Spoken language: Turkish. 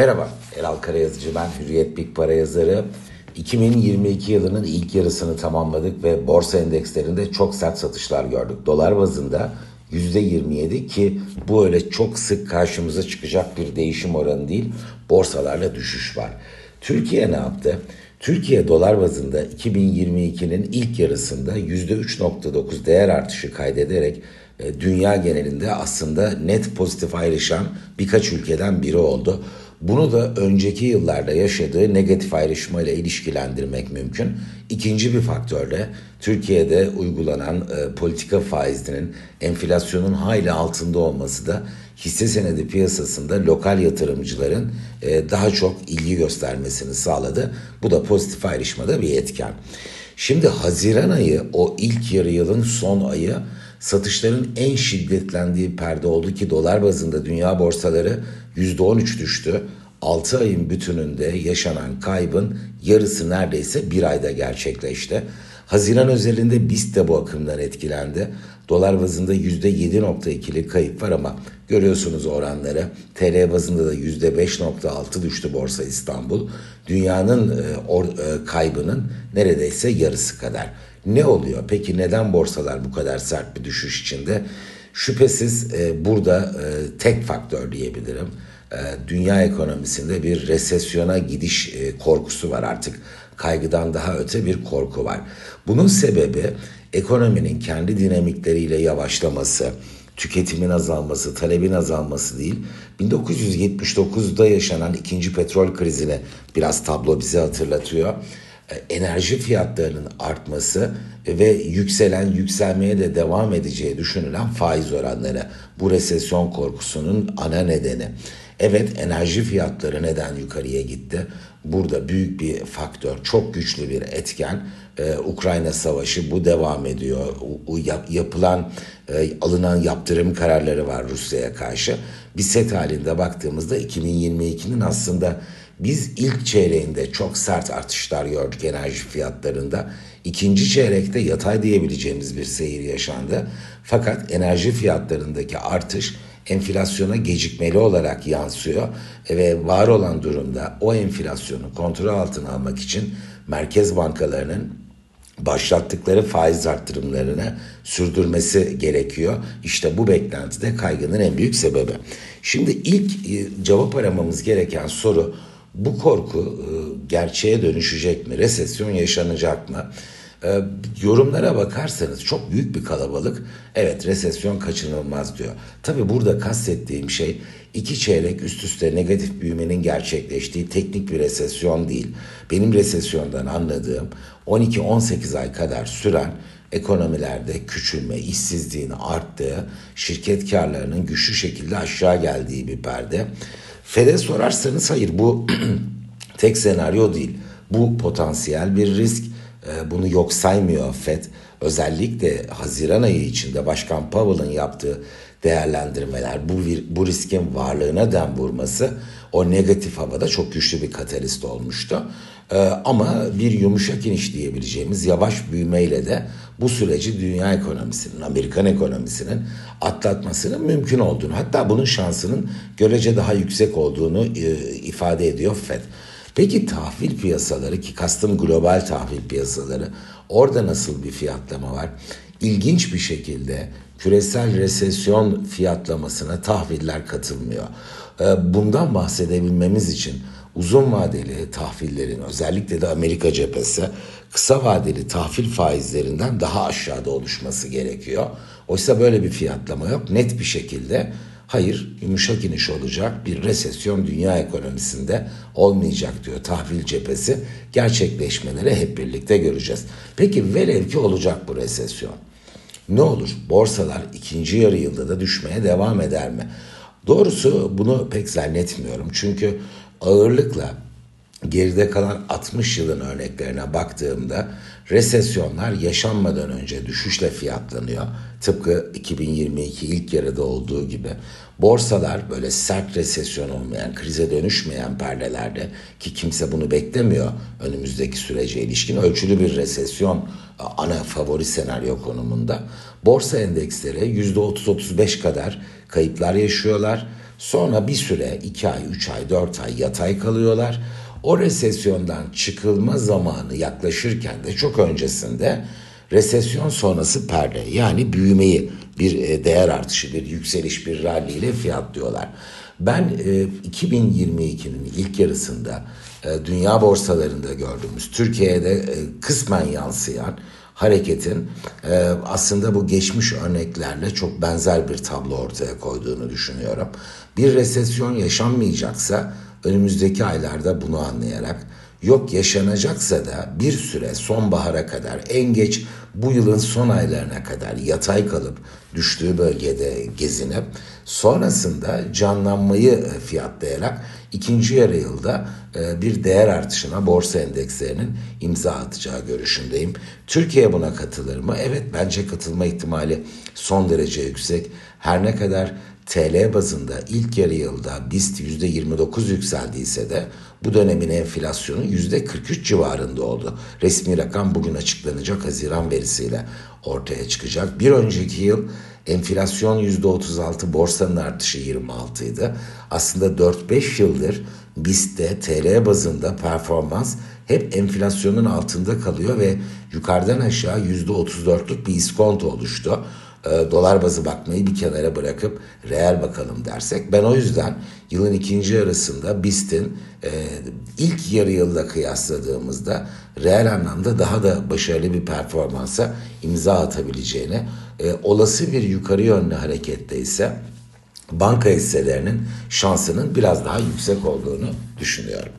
Merhaba, Eral Karayazıcı ben, Hürriyet Big Para yazarı. 2022 yılının ilk yarısını tamamladık ve borsa endekslerinde çok sert satışlar gördük. Dolar bazında %27 ki bu öyle çok sık karşımıza çıkacak bir değişim oranı değil. Borsalarla düşüş var. Türkiye ne yaptı? Türkiye dolar bazında 2022'nin ilk yarısında %3.9 değer artışı kaydederek e, dünya genelinde aslında net pozitif ayrışan birkaç ülkeden biri oldu. Bunu da önceki yıllarda yaşadığı negatif ayrışma ile ilişkilendirmek mümkün. İkinci bir faktörle Türkiye'de uygulanan e, politika faizinin enflasyonun hayli altında olması da hisse senedi piyasasında lokal yatırımcıların e, daha çok ilgi göstermesini sağladı. Bu da pozitif ayrışmada bir etken. Şimdi Haziran ayı o ilk yarı yılın son ayı satışların en şiddetlendiği perde oldu ki dolar bazında dünya borsaları %13 düştü. 6 ayın bütününde yaşanan kaybın yarısı neredeyse bir ayda gerçekleşti. Haziran özelinde BIST de bu akımdan etkilendi. Dolar bazında %7.2'lik kayıp var ama görüyorsunuz oranları. TL bazında da %5.6 düştü Borsa İstanbul. Dünyanın e, or, e, kaybının neredeyse yarısı kadar. Ne oluyor? Peki neden borsalar bu kadar sert bir düşüş içinde? Şüphesiz e, burada e, tek faktör diyebilirim. E, dünya ekonomisinde bir resesyona gidiş e, korkusu var artık. Kaygıdan daha öte bir korku var. Bunun sebebi ekonominin kendi dinamikleriyle yavaşlaması, tüketimin azalması, talebin azalması değil. 1979'da yaşanan ikinci petrol krizini biraz tablo bize hatırlatıyor. E, enerji fiyatlarının artması ve yükselen yükselmeye de devam edeceği düşünülen faiz oranları bu resesyon korkusunun ana nedeni. Evet enerji fiyatları neden yukarıya gitti? Burada büyük bir faktör, çok güçlü bir etken. Ee, Ukrayna Savaşı bu devam ediyor. O, yap, yapılan, e, alınan yaptırım kararları var Rusya'ya karşı. Bir set halinde baktığımızda 2022'nin aslında biz ilk çeyreğinde çok sert artışlar gördük enerji fiyatlarında. İkinci çeyrekte yatay diyebileceğimiz bir seyir yaşandı. Fakat enerji fiyatlarındaki artış enflasyona gecikmeli olarak yansıyor ve var olan durumda o enflasyonu kontrol altına almak için merkez bankalarının başlattıkları faiz arttırımlarını sürdürmesi gerekiyor. İşte bu beklentide kaygının en büyük sebebi. Şimdi ilk e, cevap aramamız gereken soru bu korku e, gerçeğe dönüşecek mi? Resesyon yaşanacak mı? E, yorumlara bakarsanız çok büyük bir kalabalık evet resesyon kaçınılmaz diyor. Tabi burada kastettiğim şey iki çeyrek üst üste negatif büyümenin gerçekleştiği teknik bir resesyon değil. Benim resesyondan anladığım 12-18 ay kadar süren ekonomilerde küçülme, işsizliğin arttığı, şirket karlarının güçlü şekilde aşağı geldiği bir perde. FED'e sorarsanız hayır bu tek senaryo değil. Bu potansiyel bir risk. Ee, bunu yok saymıyor FED. Özellikle Haziran ayı içinde Başkan Powell'ın yaptığı değerlendirmeler bu, bu riskin varlığına dem vurması o negatif havada çok güçlü bir katalist olmuştu. Ee, ama bir yumuşak iniş diyebileceğimiz yavaş büyümeyle de bu süreci dünya ekonomisinin, Amerikan ekonomisinin atlatmasının mümkün olduğunu, hatta bunun şansının görece daha yüksek olduğunu e, ifade ediyor FED. Peki tahvil piyasaları ki kastım global tahvil piyasaları orada nasıl bir fiyatlama var? İlginç bir şekilde küresel resesyon fiyatlamasına tahviller katılmıyor. Ee, bundan bahsedebilmemiz için uzun vadeli tahvillerin özellikle de Amerika cephesi kısa vadeli tahvil faizlerinden daha aşağıda oluşması gerekiyor. Oysa böyle bir fiyatlama yok. Net bir şekilde hayır yumuşak iniş olacak bir resesyon dünya ekonomisinde olmayacak diyor tahvil cephesi. Gerçekleşmeleri hep birlikte göreceğiz. Peki velev ki olacak bu resesyon. Ne olur? Borsalar ikinci yarı yılda da düşmeye devam eder mi? Doğrusu bunu pek zannetmiyorum. Çünkü ağırlıkla geride kalan 60 yılın örneklerine baktığımda resesyonlar yaşanmadan önce düşüşle fiyatlanıyor. Tıpkı 2022 ilk yarıda olduğu gibi. Borsalar böyle sert resesyon olmayan, krize dönüşmeyen perdelerde ki kimse bunu beklemiyor önümüzdeki sürece ilişkin ölçülü bir resesyon ana favori senaryo konumunda. Borsa endeksleri %30-35 kadar kayıplar yaşıyorlar Sonra bir süre 2 ay, 3 ay, 4 ay yatay kalıyorlar. O resesyondan çıkılma zamanı yaklaşırken de çok öncesinde resesyon sonrası perde yani büyümeyi bir e, değer artışı, bir yükseliş, bir rally ile fiyatlıyorlar. Ben 2022'nin ilk yarısında dünya borsalarında gördüğümüz, Türkiye'de kısmen yansıyan hareketin aslında bu geçmiş örneklerle çok benzer bir tablo ortaya koyduğunu düşünüyorum. Bir resesyon yaşanmayacaksa önümüzdeki aylarda bunu anlayarak yok yaşanacaksa da bir süre sonbahara kadar en geç bu yılın son aylarına kadar yatay kalıp düştüğü bölgede gezinip sonrasında canlanmayı fiyatlayarak ikinci yarı yılda e, bir değer artışına borsa endekslerinin imza atacağı görüşündeyim. Türkiye buna katılır mı? Evet bence katılma ihtimali son derece yüksek. Her ne kadar TL bazında ilk yarı yılda BIST %29 yükseldiyse de bu dönemin enflasyonu %43 civarında oldu. Resmi rakam bugün açıklanacak Haziran verisiyle ortaya çıkacak. Bir önceki yıl enflasyon %36, borsanın artışı 26 idi. Aslında 4-5 yıldır BIST'te TL bazında performans hep enflasyonun altında kalıyor ve yukarıdan aşağı %34'lük bir iskonto oluştu e, dolar bazı bakmayı bir kenara bırakıp reel bakalım dersek ben o yüzden yılın ikinci yarısında BIST'in e, ilk yarı yılda kıyasladığımızda reel anlamda daha da başarılı bir performansa imza atabileceğini e, olası bir yukarı yönlü harekette ise banka hisselerinin şansının biraz daha yüksek olduğunu düşünüyorum.